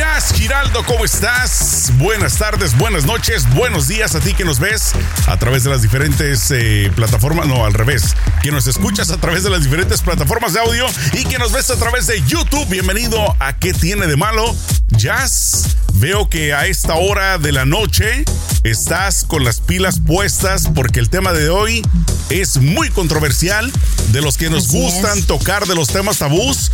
Jazz Giraldo, ¿cómo estás? Buenas tardes, buenas noches, buenos días a ti que nos ves a través de las diferentes eh, plataformas, no, al revés, que nos escuchas a través de las diferentes plataformas de audio y que nos ves a través de YouTube. Bienvenido a ¿Qué tiene de malo? Jazz. Veo que a esta hora de la noche estás con las pilas puestas porque el tema de hoy es muy controversial, de los que nos gustan tocar de los temas tabús,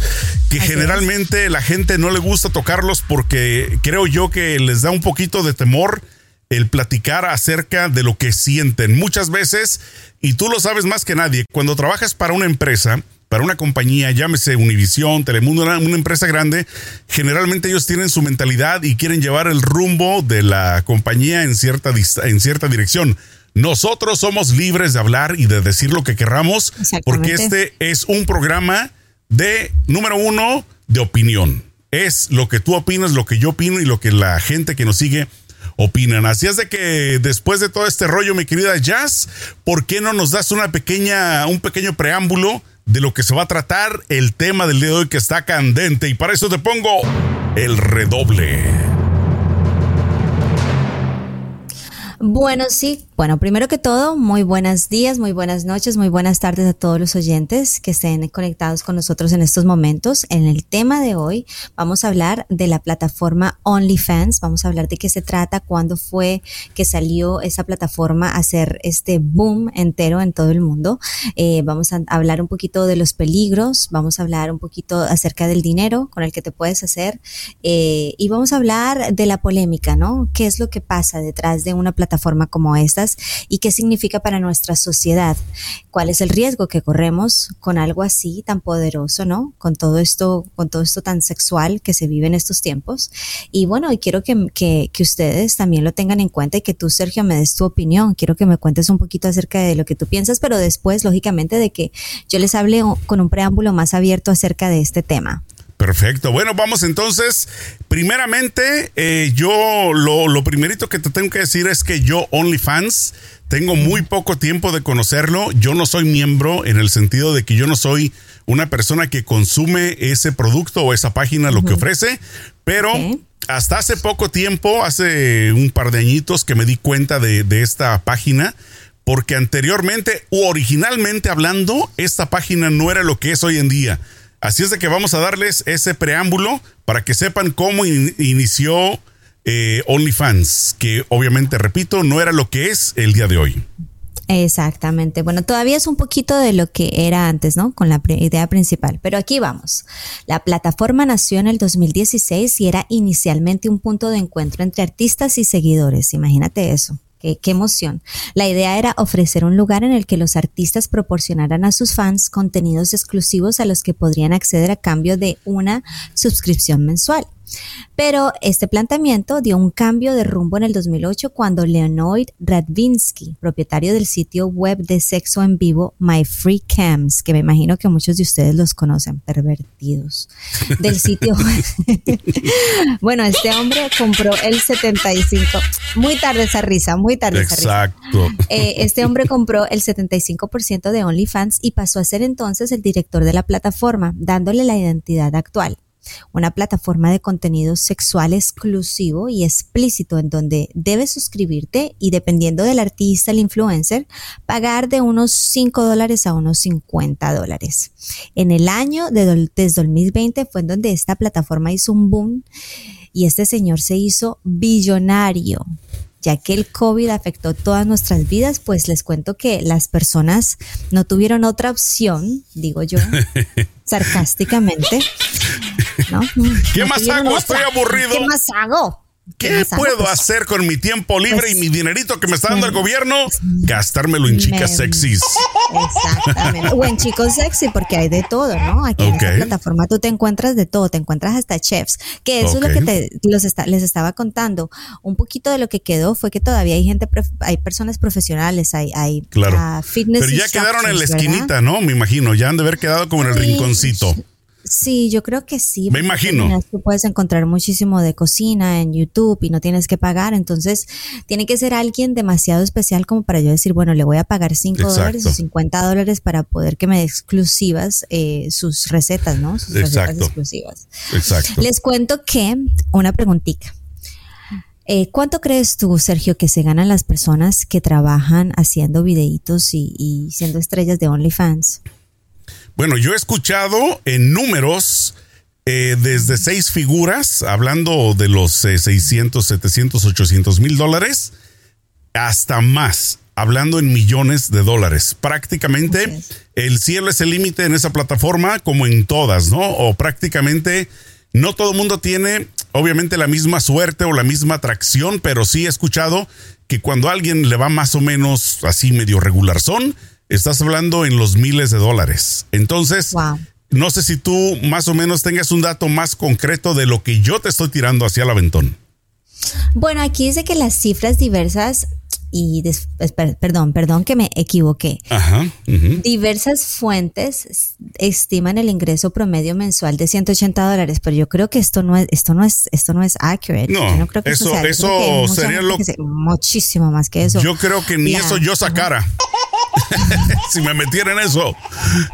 que generalmente la gente no le gusta tocarlos porque creo yo que les da un poquito de temor el platicar acerca de lo que sienten. Muchas veces, y tú lo sabes más que nadie, cuando trabajas para una empresa, para una compañía, llámese Univision, Telemundo, una, una, empresa grande, generalmente ellos tienen su mentalidad y quieren llevar el rumbo de la compañía en cierta, en cierta dirección. Nosotros somos libres de hablar y de decir lo que querramos, porque este es un programa de, número uno, de opinión. Es lo que tú opinas, lo que yo opino y lo que la gente que nos sigue opinan. Así es de que después de todo este rollo, mi querida Jazz, ¿por qué no nos das una pequeña, un pequeño preámbulo de lo que se va a tratar el tema del día de hoy que está candente? Y para eso te pongo el redoble. Bueno, sí. Bueno, primero que todo, muy buenos días, muy buenas noches, muy buenas tardes a todos los oyentes que estén conectados con nosotros en estos momentos. En el tema de hoy vamos a hablar de la plataforma OnlyFans. Vamos a hablar de qué se trata, cuándo fue que salió esa plataforma a hacer este boom entero en todo el mundo. Eh, vamos a hablar un poquito de los peligros, vamos a hablar un poquito acerca del dinero con el que te puedes hacer eh, y vamos a hablar de la polémica, ¿no? ¿Qué es lo que pasa detrás de una plataforma? como y qué significa para nuestra sociedad. ¿Cuál es el riesgo que corremos con algo así tan poderoso, no? Con todo esto, con todo esto tan sexual que se vive en estos tiempos. Y bueno, y quiero que, que, que ustedes también lo tengan en cuenta y que tú, Sergio, me des tu opinión. Quiero que me cuentes un poquito acerca de lo que tú piensas, pero después, lógicamente, de que yo les hable con un preámbulo más abierto acerca de este tema. Perfecto. Bueno, vamos entonces. Primeramente, eh, yo lo, lo, primerito que te tengo que decir es que yo OnlyFans tengo muy poco tiempo de conocerlo. Yo no soy miembro en el sentido de que yo no soy una persona que consume ese producto o esa página, lo que ofrece, pero hasta hace poco tiempo, hace un par de añitos que me di cuenta de, de esta página porque anteriormente o originalmente hablando, esta página no era lo que es hoy en día. Así es de que vamos a darles ese preámbulo para que sepan cómo inició eh, OnlyFans, que obviamente, repito, no era lo que es el día de hoy. Exactamente. Bueno, todavía es un poquito de lo que era antes, ¿no? Con la idea principal. Pero aquí vamos. La plataforma nació en el 2016 y era inicialmente un punto de encuentro entre artistas y seguidores. Imagínate eso. Qué, emoción. La idea era ofrecer un lugar en el que los artistas proporcionaran a sus fans contenidos exclusivos a los que podrían acceder a cambio de una suscripción mensual. Pero este planteamiento dio un cambio de rumbo en el 2008 cuando Leonid Radvinsky, propietario del sitio web de sexo en vivo My Free Cams, que me imagino que muchos de ustedes los conocen, pervertidos, del sitio bueno, este hombre compró el 75, muy tarde esa risa, muy tarde esa risa. Exacto. Eh, este hombre compró el 75% de OnlyFans y pasó a ser entonces el director de la plataforma, dándole la identidad actual una plataforma de contenido sexual exclusivo y explícito en donde debes suscribirte y dependiendo del artista, el influencer, pagar de unos 5 dólares a unos 50 dólares. En el año de, desde 2020 fue en donde esta plataforma hizo un boom y este señor se hizo billonario ya que el COVID afectó todas nuestras vidas, pues les cuento que las personas no tuvieron otra opción, digo yo, sarcásticamente. ¿No? ¿Qué más hago? Estoy aburrido. ¿Qué más hago? ¿Qué puedo pues, hacer con mi tiempo libre y pues, mi dinerito que me está dando el gobierno? Gastármelo en chicas sexys. Exactamente. O en chicos sexy, porque hay de todo, ¿no? Aquí en esta plataforma tú te encuentras de todo, te encuentras hasta chefs. Que eso es lo que te, los les estaba contando. Un poquito de lo que quedó fue que todavía hay gente, hay personas profesionales, hay, hay claro. fitness. Pero ya quedaron en la esquinita, ¿no? Me imagino, ya han de haber quedado como en el rinconcito. Sí, yo creo que sí. Me imagino. Tú puedes encontrar muchísimo de cocina en YouTube y no tienes que pagar. Entonces, tiene que ser alguien demasiado especial como para yo decir, bueno, le voy a pagar 5 dólares o 50 dólares para poder que me dé exclusivas eh, sus recetas, ¿no? Sus recetas exclusivas. Exacto. Les cuento que, una preguntita. Eh, ¿Cuánto crees tú, Sergio, que se ganan las personas que trabajan haciendo videitos y, y siendo estrellas de OnlyFans? Bueno, yo he escuchado en números eh, desde seis figuras, hablando de los 600, 700, 800 mil dólares, hasta más, hablando en millones de dólares. Prácticamente el cielo es el límite en esa plataforma, como en todas, ¿no? O prácticamente no todo el mundo tiene, obviamente, la misma suerte o la misma atracción, pero sí he escuchado que cuando a alguien le va más o menos así medio regular son, estás hablando en los miles de dólares. Entonces, no sé si tú más o menos tengas un dato más concreto de lo que yo te estoy tirando hacia el aventón. Bueno, aquí dice que las cifras diversas y perdón, perdón que me equivoqué. Ajá, Diversas fuentes estiman el ingreso promedio mensual de 180 dólares, pero yo creo que esto no es, esto no es, esto no es accurate. No, no creo que eso, eso, sería lo muchísimo más que eso. Yo creo que ni eso yo sacara. si me metiera en eso,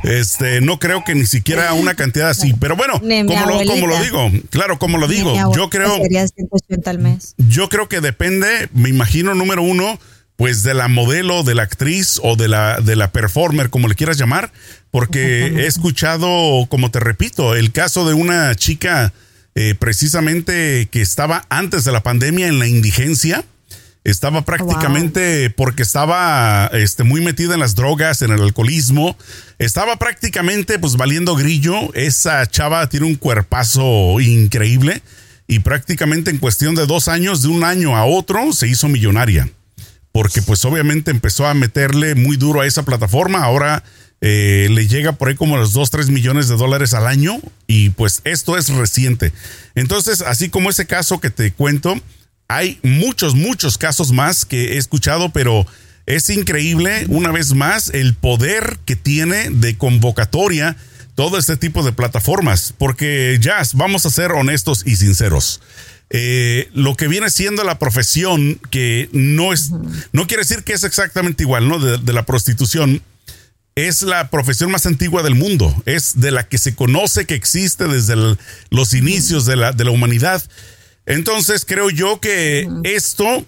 este, no creo que ni siquiera una cantidad así. Pero bueno, como lo, como lo, digo, claro, como lo digo, yo creo. al mes. Yo creo que depende, me imagino, número uno, pues de la modelo, de la actriz o de la, de la performer, como le quieras llamar, porque he escuchado, como te repito, el caso de una chica eh, precisamente que estaba antes de la pandemia en la indigencia estaba prácticamente porque estaba este, muy metida en las drogas, en el alcoholismo. Estaba prácticamente pues valiendo grillo. Esa chava tiene un cuerpazo increíble y prácticamente en cuestión de dos años, de un año a otro, se hizo millonaria. Porque pues obviamente empezó a meterle muy duro a esa plataforma. Ahora eh, le llega por ahí como los 2, 3 millones de dólares al año y pues esto es reciente. Entonces, así como ese caso que te cuento, hay muchos, muchos casos más que he escuchado, pero es increíble, una vez más, el poder que tiene de convocatoria todo este tipo de plataformas. Porque ya, vamos a ser honestos y sinceros. Eh, lo que viene siendo la profesión, que no es, no quiere decir que es exactamente igual, ¿no? De, la prostitución, es la profesión más antigua del mundo, es de la que se conoce que existe desde los inicios de la, de la humanidad. Entonces creo yo que esto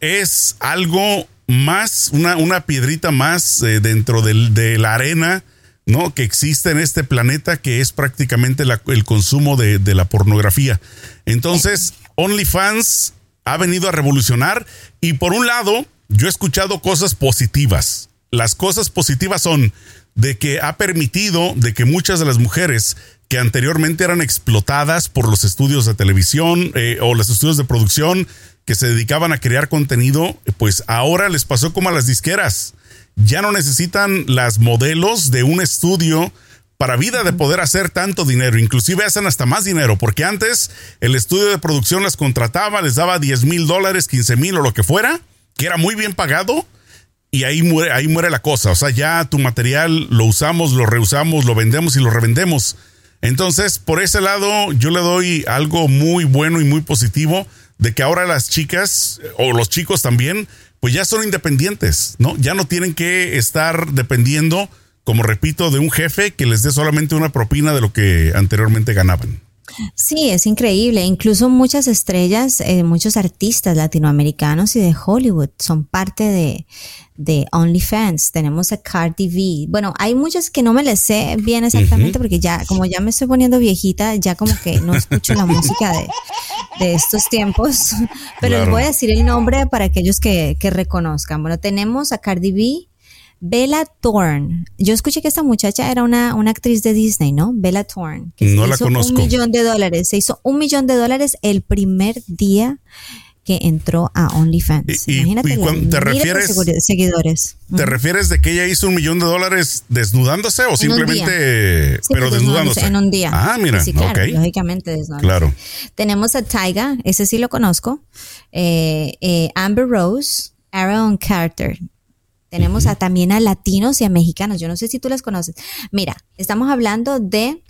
es algo más, una, una piedrita más eh, dentro de la arena, ¿no? Que existe en este planeta, que es prácticamente el consumo de, de, la pornografía. Entonces, OnlyFans ha venido a revolucionar y por un lado, yo he escuchado cosas positivas. Las cosas positivas son de que ha permitido de que muchas de las mujeres que anteriormente eran explotadas por los estudios de televisión eh, o los estudios de producción que se dedicaban a crear contenido, pues ahora les pasó como a las disqueras. Ya no necesitan las modelos de un estudio para vida de poder hacer tanto dinero. Inclusive hacen hasta más dinero, porque antes el estudio de producción las contrataba, les daba 10 mil dólares, 15 mil o lo que fuera, que era muy bien pagado. Y ahí muere, ahí muere la cosa. O sea, ya tu material lo usamos, lo reusamos, lo vendemos y lo revendemos. Entonces, por ese lado, yo le doy algo muy bueno y muy positivo de que ahora las chicas o los chicos también, pues ya son independientes, ¿no? Ya no tienen que estar dependiendo, como repito, de un jefe que les dé solamente una propina de lo que anteriormente ganaban. Sí, es increíble. Incluso muchas estrellas, eh, muchos artistas latinoamericanos y de Hollywood son parte de, de OnlyFans. Tenemos a Cardi B. Bueno, hay muchas que no me les sé bien exactamente porque ya, como ya me estoy poniendo viejita, ya como que no escucho la música de, de estos tiempos. Pero les voy a decir el nombre para aquellos que, que reconozcan. Bueno, tenemos a Cardi B. Bella Thorne. Yo escuché que esta muchacha era una, una actriz de Disney, ¿no? Bella Thorne. Que no la conozco. Un millón de dólares. Se hizo un millón de dólares el primer día que entró a OnlyFans. Imagínate. te refieres seguidores. ¿Te refieres de que ella hizo un millón de dólares desnudándose o simplemente, pero desnudándose, en un día? Ah, mira, sí, claro, lógicamente desnudándose. Claro. Tenemos a Tyga, ese sí lo conozco. Eh, eh, Amber Rose, Aaron Carter. Tenemos a, también a latinos y a mexicanos. Yo no sé si tú las conoces. Mira, estamos hablando de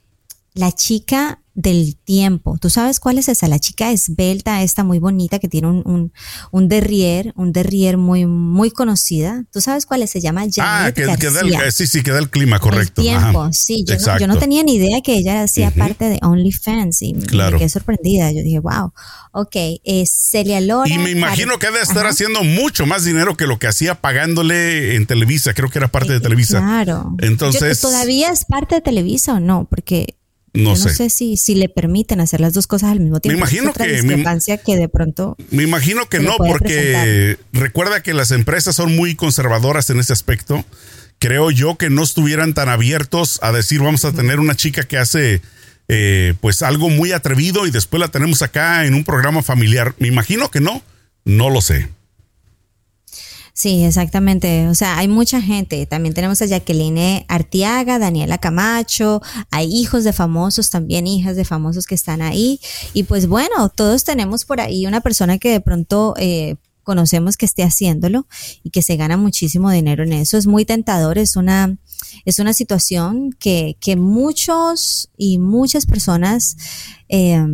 la chica del tiempo. ¿Tú sabes cuál es esa? La chica esbelta, esta muy bonita que tiene un, un, un derrier, un derrier muy, muy conocida. ¿Tú sabes cuál es? Se llama Janet Ah, que, que da el, García. sí, sí, que da el clima, correcto. El tiempo, Ajá. sí. Yo no, Exacto. yo no tenía ni idea que ella hacía parte de OnlyFans y Claro. me quedé sorprendida. Yo dije, wow, ok, es Celia Lora. Y me imagino Cari- que ha de estar Ajá. haciendo mucho más dinero que lo que hacía pagándole en Televisa. Creo que era parte de Televisa. Claro. Entonces- Yo- ¿Todavía es parte de Televisa o no? Porque No yo no sé. sé si, si le permiten hacer las dos cosas al mismo tiempo. imagino es otra que- me- discrepancia que de pronto Me imagino que no, porque recuerda que las empresas son muy conservadoras en ese aspecto. Creo yo que no estuvieran tan abiertos a decir vamos a tener una chica que hace eh, pues algo muy atrevido y después la tenemos acá en un programa familiar. Me imagino que no, no lo sé. Sí, exactamente. O sea, hay mucha gente. También tenemos a Jacqueline Artiaga, Daniela Camacho, hay hijos de famosos, también hijas de famosos que están ahí. Y pues bueno, todos tenemos por ahí una persona que de pronto eh, conocemos que esté haciéndolo y que se gana muchísimo dinero en eso. Es muy tentador, es una, es una situación que, que muchos y muchas personas eh,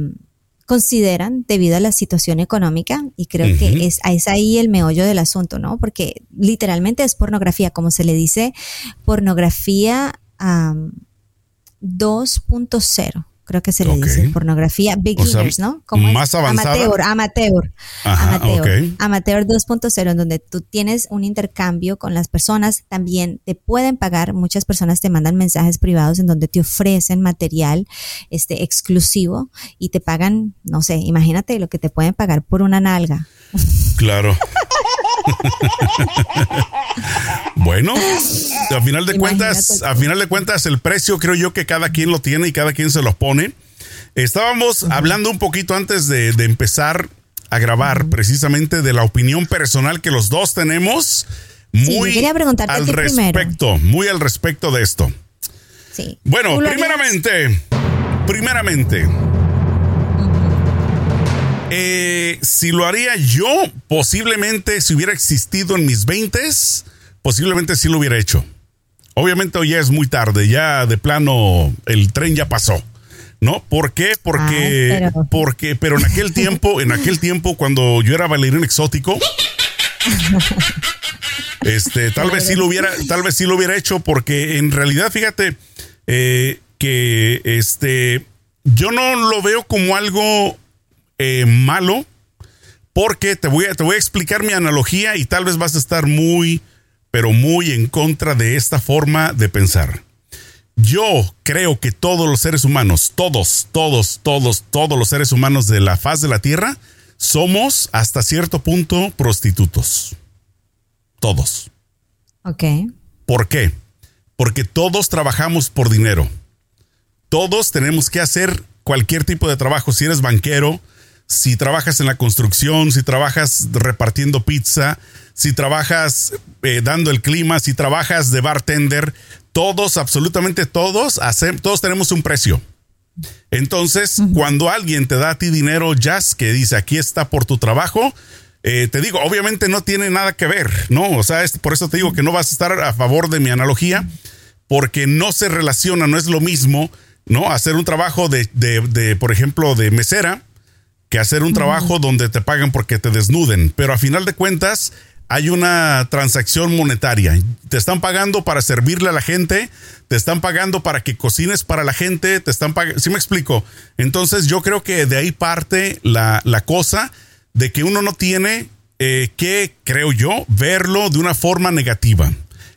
consideran debido a la situación económica y creo que es, es ahí el meollo del asunto, ¿no? Porque literalmente es pornografía, como se le dice, pornografía am, 2.0. Creo que se le dice pornografía beginners, ¿no? Como más avanzada. Amateur, amateur. Ajá, amateur. ok. Amateur 2.0, en donde tú tienes un intercambio con las personas, también te pueden pagar, muchas personas te mandan mensajes privados en donde te ofrecen material este exclusivo y te pagan, no sé, imagínate lo que te pueden pagar por una nalga. Claro. bueno, a final de cuentas, a final de cuentas, el precio creo yo que cada quien lo tiene y cada quien se lo pone. Estábamos hablando un poquito antes de, de empezar a grabar precisamente de la opinión personal que los dos tenemos. Muy preguntarte al primero. respecto, muy al respecto de esto. Sí. Bueno, primeramente, primeramente, eh, si lo haría yo, posiblemente si hubiera existido en mis 20 posiblemente sí lo hubiera hecho. Obviamente hoy ya es muy tarde, ya de plano el tren ya pasó. ¿No? ¿Por qué? Porque, Ay, pero- porque, pero en aquel tiempo, en aquel tiempo, cuando yo era bailarín exótico, este, tal vez sí lo hubiera, tal vez sí lo hubiera hecho, porque en realidad, fíjate, eh, que este, yo no lo veo como algo eh, malo, porque te voy, a, te voy a explicar mi analogía y tal vez vas a estar muy, pero muy en contra de esta forma de pensar. Yo creo que todos los seres humanos, todos, todos, todos, todos los seres humanos de la faz de la Tierra, somos hasta cierto punto prostitutos. Todos. Ok. ¿Por qué? Porque todos trabajamos por dinero. Todos tenemos que hacer cualquier tipo de trabajo. Si eres banquero, si trabajas en la construcción, si trabajas repartiendo pizza, si trabajas eh, dando el clima, si trabajas de bartender, todos, absolutamente todos, hacem- todos tenemos un precio. Entonces, cuando alguien te da a ti dinero, Jazz, que dice aquí está por tu trabajo, eh, te digo, obviamente no tiene nada que ver, ¿no? O sea, es, por eso te digo que no vas a estar a favor de mi analogía, porque no se relaciona, no es lo mismo, ¿no? Hacer un trabajo de, de, de, por ejemplo, de mesera, que hacer un trabajo donde te pagan porque te desnuden. Pero a final de cuentas, hay una transacción monetaria. Te están pagando para servirle a la gente, te están pagando para que cocines para la gente, te están pagando. ¿Sí me explico? Entonces, yo creo que de ahí parte la, la cosa de que uno no tiene eh, que, creo yo, verlo de una forma negativa.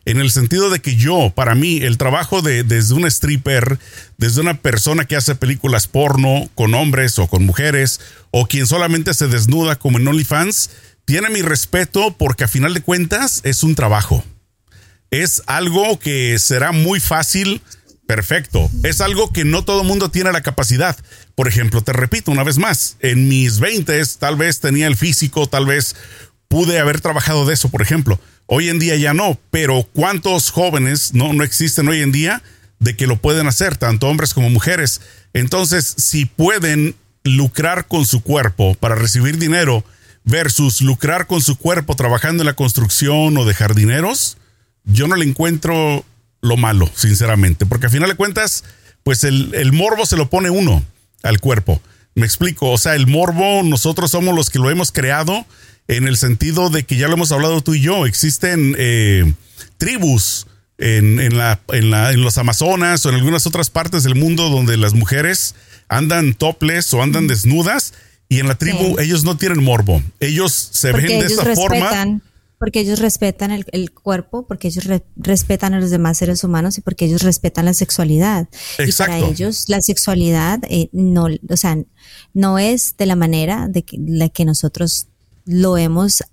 En el sentido de que yo, para mí, el trabajo de, desde un stripper, desde una persona que hace películas porno con hombres o con mujeres, o quien solamente se desnuda como en OnlyFans, tiene mi respeto porque a final de cuentas es un trabajo. Es algo que será muy fácil, perfecto. Es algo que no todo mundo tiene la capacidad. Por ejemplo, te repito una vez más, en mis 20 tal vez tenía el físico, tal vez pude haber trabajado de eso, por ejemplo. Hoy en día ya no, pero ¿cuántos jóvenes no, no existen hoy en día de que lo pueden hacer, tanto hombres como mujeres? Entonces, si pueden lucrar con su cuerpo para recibir dinero versus lucrar con su cuerpo trabajando en la construcción o de jardineros, yo no le encuentro lo malo, sinceramente, porque a final de cuentas, pues el, el morbo se lo pone uno al cuerpo. Me explico, o sea, el morbo nosotros somos los que lo hemos creado en el sentido de que ya lo hemos hablado tú y yo, existen eh, tribus en, en, la, en, la, en los Amazonas o en algunas otras partes del mundo donde las mujeres andan topless o andan desnudas y en la tribu ellos no tienen morbo, ellos se ven de esa forma. Porque ellos respetan el, el cuerpo, porque ellos respetan a los demás seres humanos y porque ellos respetan la sexualidad. Exacto. Y para ellos la sexualidad eh, no, o sea, no es de la manera de que, la que nosotros lo hemos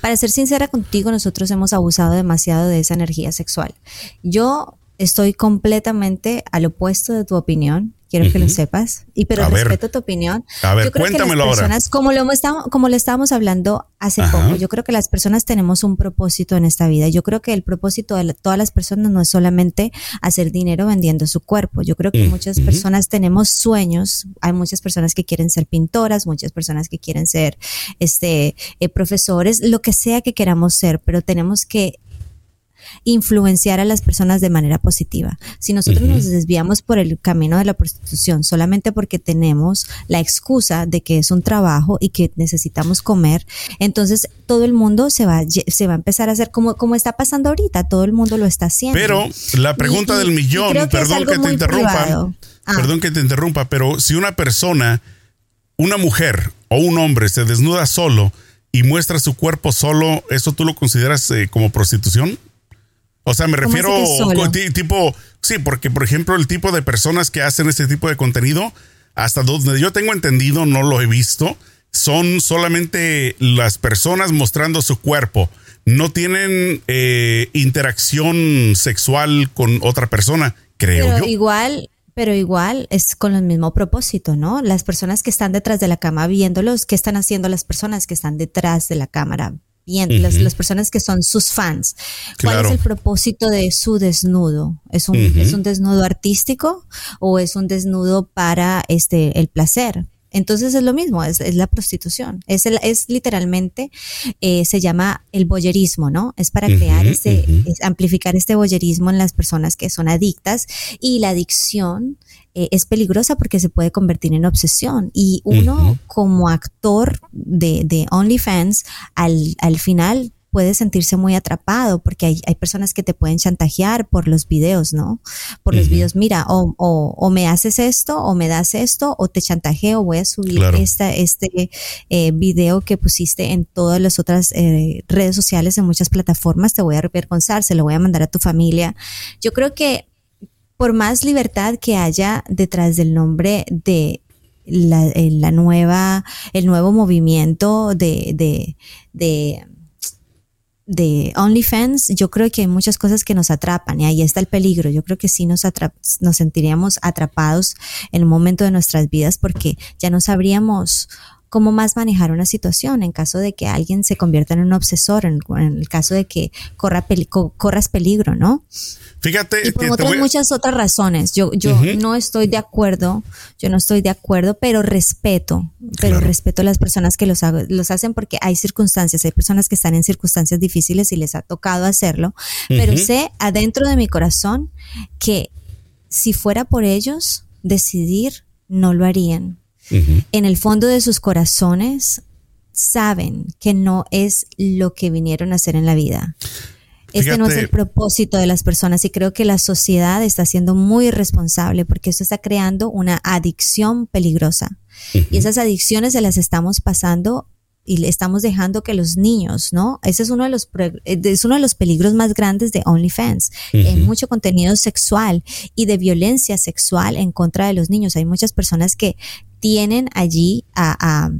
para ser sincera contigo, nosotros hemos abusado demasiado de esa energía sexual. Yo estoy completamente al opuesto de tu opinión quiero que lo sepas. Y pero respeto tu opinión. A ver, cuéntamelo ahora. Como lo, como le estábamos hablando hace poco, yo creo que las personas tenemos un propósito en esta vida. Yo creo que el propósito de todas las personas no es solamente hacer dinero vendiendo su cuerpo. Yo creo que muchas personas tenemos sueños. Hay muchas personas que quieren ser pintoras, muchas personas que quieren ser este eh, profesores, lo que sea que queramos ser, pero tenemos que influenciar a las personas de manera positiva. Si nosotros nos desviamos por el camino de la prostitución solamente porque tenemos la excusa de que es un trabajo y que necesitamos comer, entonces todo el mundo se va, se va a empezar a hacer como, como está pasando ahorita, todo el mundo lo está haciendo. Pero la pregunta del millón, perdón que, te interrumpa, ah. perdón que te interrumpa, pero si una persona, una mujer o un hombre se desnuda solo, y muestra su cuerpo solo, ¿eso tú lo consideras eh, como prostitución? O sea, me refiero tipo, sí, porque por ejemplo el tipo de personas que hacen este tipo de contenido, hasta donde yo tengo entendido, no lo he visto, son solamente las personas mostrando su cuerpo. No tienen eh, interacción sexual con otra persona, creo pero yo. Igual, pero igual es con el mismo propósito, ¿no? Las personas que están detrás de la cama viéndolos, ¿qué están haciendo las personas que están detrás de la cámara bien, las, personas que son sus fans. ¿Cuál es el propósito de su desnudo? ¿Es un, ¿Es un desnudo artístico o es un desnudo para este el placer? Entonces es lo mismo, es, la prostitución. Es, es literalmente, eh, se llama el boyerismo, ¿no? Es para crear este, amplificar este boyerismo en las personas que son adictas y la adicción eh, es peligrosa porque se puede convertir en obsesión. Y uno como actor de, de OnlyFans, al, al final puede sentirse muy atrapado porque hay, hay, personas que te pueden chantajear por los videos, ¿no? Por los videos, mira, o, o, o, me haces esto, o me das esto, o te chantajeo, voy a subir esta, este eh, video que pusiste en todas las otras eh, redes sociales, en muchas plataformas, te voy a avergonzar, se lo voy a mandar a tu familia. Yo creo que por más libertad que haya detrás del nombre de la, eh, la nueva, el nuevo movimiento de, de, de, de OnlyFans, yo creo que hay muchas cosas que nos atrapan y ahí está el peligro. Yo creo que sí nos, nos sentiríamos atrapados en un momento de nuestras vidas porque ya no sabríamos cómo más manejar una situación en caso de que alguien se convierta en un obsesor, en, el caso de que corra corras peligro, ¿no? Fíjate. Y por otras muchas otras razones. Yo, yo no estoy de acuerdo, yo no estoy de acuerdo, pero respeto, pero respeto a las personas que los, los hacen porque hay circunstancias, hay personas que están en circunstancias difíciles y les ha tocado hacerlo, pero sé adentro de mi corazón que si fuera por ellos, decidir, no lo harían en el fondo de sus corazones saben que no es lo que vinieron a hacer en la vida. Este no es el propósito de las personas y creo que la sociedad está siendo muy responsable porque esto está creando una adicción peligrosa. Y esas adicciones se las estamos pasando y le estamos dejando que los niños, ¿no? Ese es uno de los, es uno de los peligros más grandes de OnlyFans. Hay mucho contenido sexual y de violencia sexual en contra de los niños. Hay muchas personas que tienen allí a,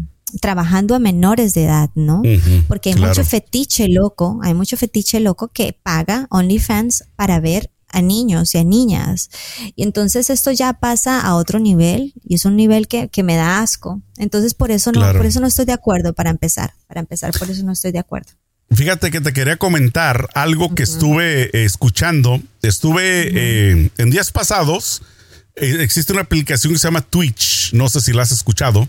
trabajando a menores de edad, ¿no? Porque hay mucho fetiche loco, hay mucho fetiche loco que paga OnlyFans para ver a niños y a niñas. Y entonces esto ya pasa a otro nivel y es un nivel que, que me da asco. Entonces por eso no, por eso no estoy de acuerdo para empezar, para empezar, por eso no estoy de acuerdo. Fíjate que te quería comentar algo que estuve eh, escuchando. Estuve eh, en días pasados. Eh, existe una aplicación que se llama Twitch. No sé si la has escuchado.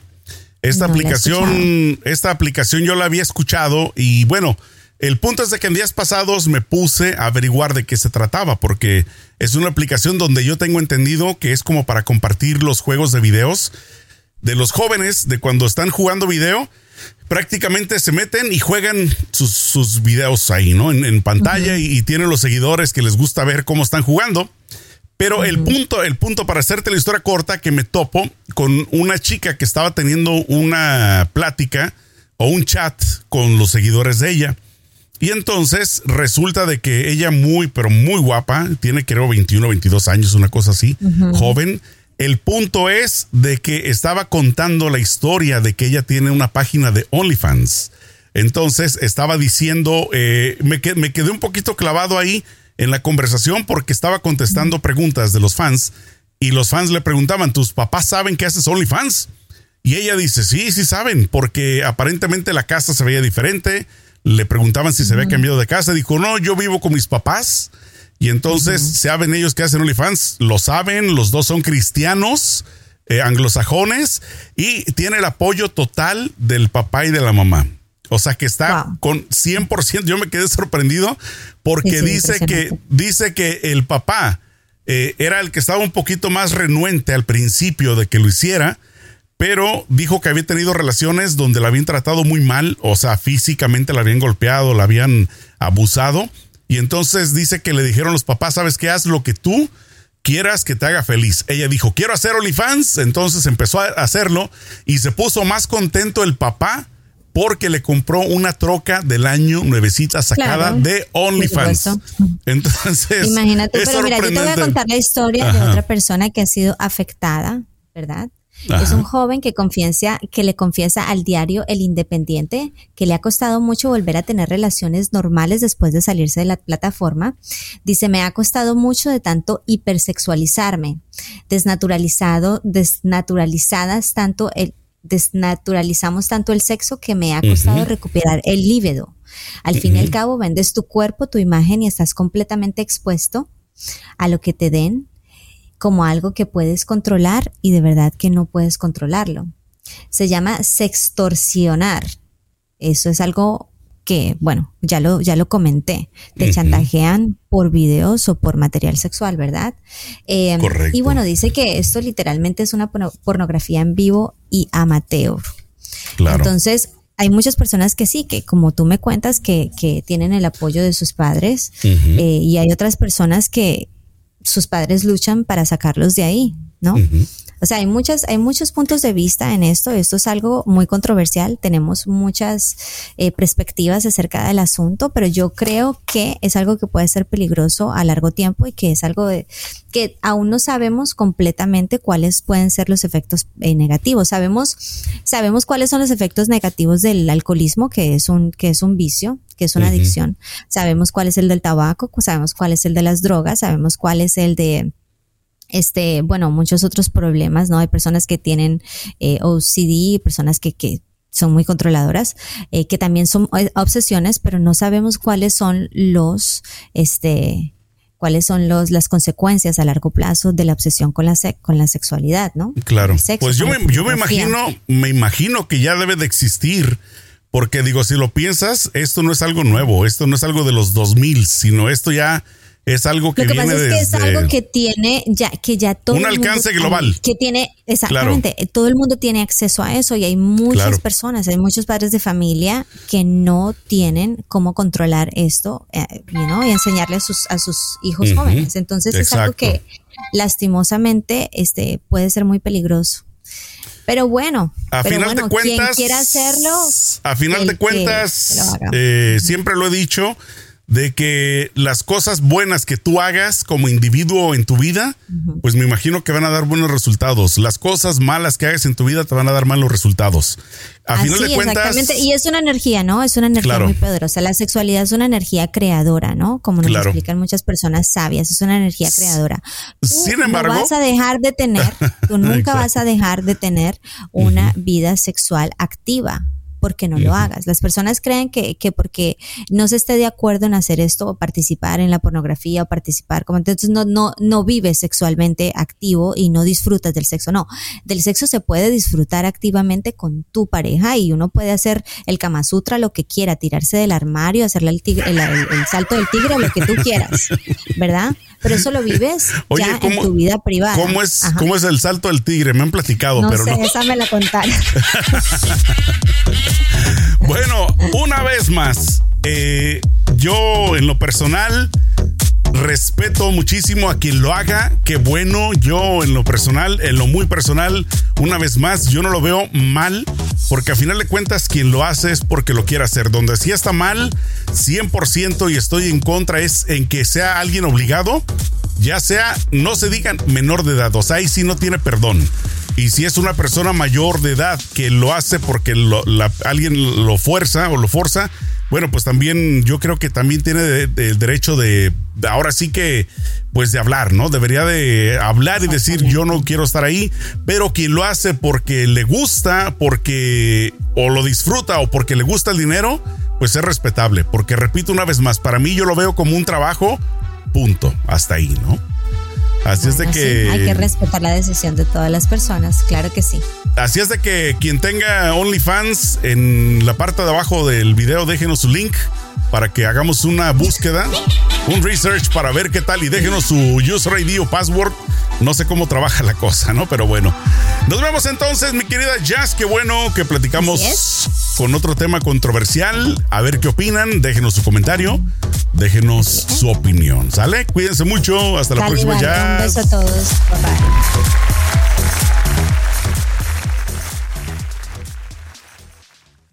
Esta aplicación, esta aplicación yo la había escuchado y bueno, El punto es de que en días pasados me puse a averiguar de qué se trataba, porque es una aplicación donde yo tengo entendido que es como para compartir los juegos de videos de los jóvenes, de cuando están jugando video, prácticamente se meten y juegan sus, videos ahí, ¿no? En, pantalla y, tienen los seguidores que les gusta ver cómo están jugando. Pero el punto, el punto para hacerte la historia corta, que me topo con una chica que estaba teniendo una plática o un chat con los seguidores de ella. Y entonces resulta de que ella muy, pero muy guapa, tiene creo 21, 22 años, una cosa así, joven. El punto es de que estaba contando la historia de que ella tiene una página de OnlyFans. Entonces estaba diciendo, eh, me, me quedé un poquito clavado ahí en la conversación porque estaba contestando preguntas de los fans y los fans le preguntaban, ¿tus papás saben que haces OnlyFans? Y ella dice, sí, sí saben, porque aparentemente la casa se veía diferente. Le preguntaban si se había cambiado de casa. Dijo, no, yo vivo con mis papás. Y entonces, ¿saben ellos que hacen OnlyFans? Lo saben, los dos son cristianos, eh, anglosajones, y tiene el apoyo total del papá y de la mamá. O sea que está con 100%. Yo me quedé sorprendido porque dice, que, dice que el papá eh, era el que estaba un poquito más renuente al principio de que lo hiciera, pero dijo que había tenido relaciones donde la habían tratado muy mal, o sea, físicamente la habían golpeado, la habían abusado. Y entonces dice que le dijeron los papás, ¿sabes qué? Haz lo que tú quieras que te haga feliz. Ella dijo, quiero hacer OnlyFans, entonces empezó a hacerlo y se puso más contento el papá porque le compró una troca del año nuevecita sacada de OnlyFans. Entonces, imagínate, pero mira, yo te voy a contar la historia de otra persona que ha sido afectada, ¿verdad? Es un joven que confiesa, que le confiesa al diario El Independiente que le ha costado mucho volver a tener relaciones normales después de salirse de la plataforma. Dice, me ha costado mucho de tanto hipersexualizarme, desnaturalizado, desnaturalizadas tanto el desnaturalizamos tanto el sexo que me ha costado recuperar el líbido. Al fin y al cabo, vendes tu cuerpo, tu imagen y estás completamente expuesto a lo que te den como algo que puedes controlar y de verdad que no puedes controlarlo. Se llama sextorsionar. Eso es algo que, bueno, ya lo, ya lo comenté, te chantajean por videos o por material sexual, ¿verdad? Em, y bueno, dice que esto literalmente es una pornografía en vivo y amateur. Claro. Entonces, hay muchas personas que sí, que como tú me cuentas, que, que tienen el apoyo de sus padres eh, y hay otras personas que sus padres luchan para sacarlos de ahí, ¿no? O sea, hay muchas, hay muchos puntos de vista en esto. Esto es algo muy controversial. Tenemos muchas eh, perspectivas acerca del asunto, pero yo creo que es algo que puede ser peligroso a largo tiempo y que es algo de, que aún no sabemos completamente cuáles pueden ser los efectos eh, negativos. Sabemos, sabemos cuáles son los efectos negativos del alcoholismo, que es un, que es un vicio, que es una adicción. Sabemos cuál es el del tabaco, sabemos cuál es el de las drogas, sabemos cuál es el de este, bueno, muchos otros problemas, ¿no? Hay personas que tienen eh, OCD, personas que, que son muy controladoras, eh, que también son eh, obsesiones, pero no sabemos cuáles son los, este, cuáles son los, las consecuencias a largo plazo de la obsesión con la, con la sexualidad, ¿no? Claro. pues yo me, yo me imagino, me imagino que ya debe de existir, porque digo, si lo piensas, esto no es algo nuevo, esto no es algo de los 2000, sino esto ya es algo que, Lo que pasa es que es algo que tiene ya que ya todo un alcance global. que tiene exactamente todo el mundo tiene acceso a eso y hay muchas personas hay muchos padres de familia que no tienen cómo controlar esto eh, y enseñarle a sus a sus hijos jóvenes. Entonces es algo que lastimosamente este puede ser muy peligroso. Pero bueno, a final de cuentas, quien quiera hacerlo, a final de cuentas, eh, siempre lo he dicho, de que las cosas buenas que tú hagas como individuo en tu vida, pues me imagino que van a dar buenos resultados. Las cosas malas que hagas en tu vida te van a dar malos resultados. A final de cuentas. Exactamente. Y es una energía, ¿no? Es una energía muy poderosa. La sexualidad es una energía creadora, ¿no? Como nos explican muchas personas sabias, es una energía creadora. Sin embargo. No vas a dejar de tener, tú nunca vas a dejar de tener una vida sexual activa porque no lo hagas. Las personas creen que, que porque no se esté de acuerdo en hacer esto o participar en la pornografía o participar como entonces no, no, no vives sexualmente activo y no disfrutas del sexo. No, del sexo se puede disfrutar activamente con tu pareja y uno puede hacer el Kama Sutra lo que quiera, tirarse del armario, hacerle el, tigre, el, salto del tigre, lo que tú quieras, ¿verdad? Pero eso lo vives ya en tu vida privada. ¿cómo es, ¿Cómo es el salto del tigre? Me han platicado, no pero sé, Esa me la contaron. bueno, una vez más, eh, yo en lo personal respeto muchísimo a quien lo haga. Qué bueno, yo en lo personal, en lo muy personal, una vez más, yo no lo veo mal, porque a final de cuentas quien lo hace es porque lo quiere hacer. Donde sí está mal, 100% y estoy en contra es en que sea alguien obligado, ya sea, no se digan menor de edad, o sea, ahí sí no tiene perdón. Y si es una persona mayor de edad que lo hace porque alguien lo fuerza o lo forza, bueno, pues también yo creo que también tiene el derecho de, ahora sí que, pues de hablar, ¿no? Debería de hablar y decir yo no quiero estar ahí, pero quien lo hace porque le gusta, porque o lo disfruta o porque le gusta el dinero, pues es respetable, porque repito una vez más, para mí yo lo veo como un trabajo, punto, hasta ahí, ¿no? Así es de que... hay que respetar la decisión de todas las personas, claro que sí. Así es de que quien tenga OnlyFans en la parte de abajo del video déjenos su link para que hagamos una búsqueda, un research para ver qué tal y déjenos su user ID o password. No sé cómo trabaja la cosa, ¿no? Pero bueno. Nos vemos entonces, mi querida Jazz. Qué bueno que platicamos con otro tema controversial. A ver qué opinan. Déjenos su comentario. Déjenos su opinión. ¿Sale? Cuídense mucho. Hasta la próxima, Jazz. Un beso a todos. Bye bye.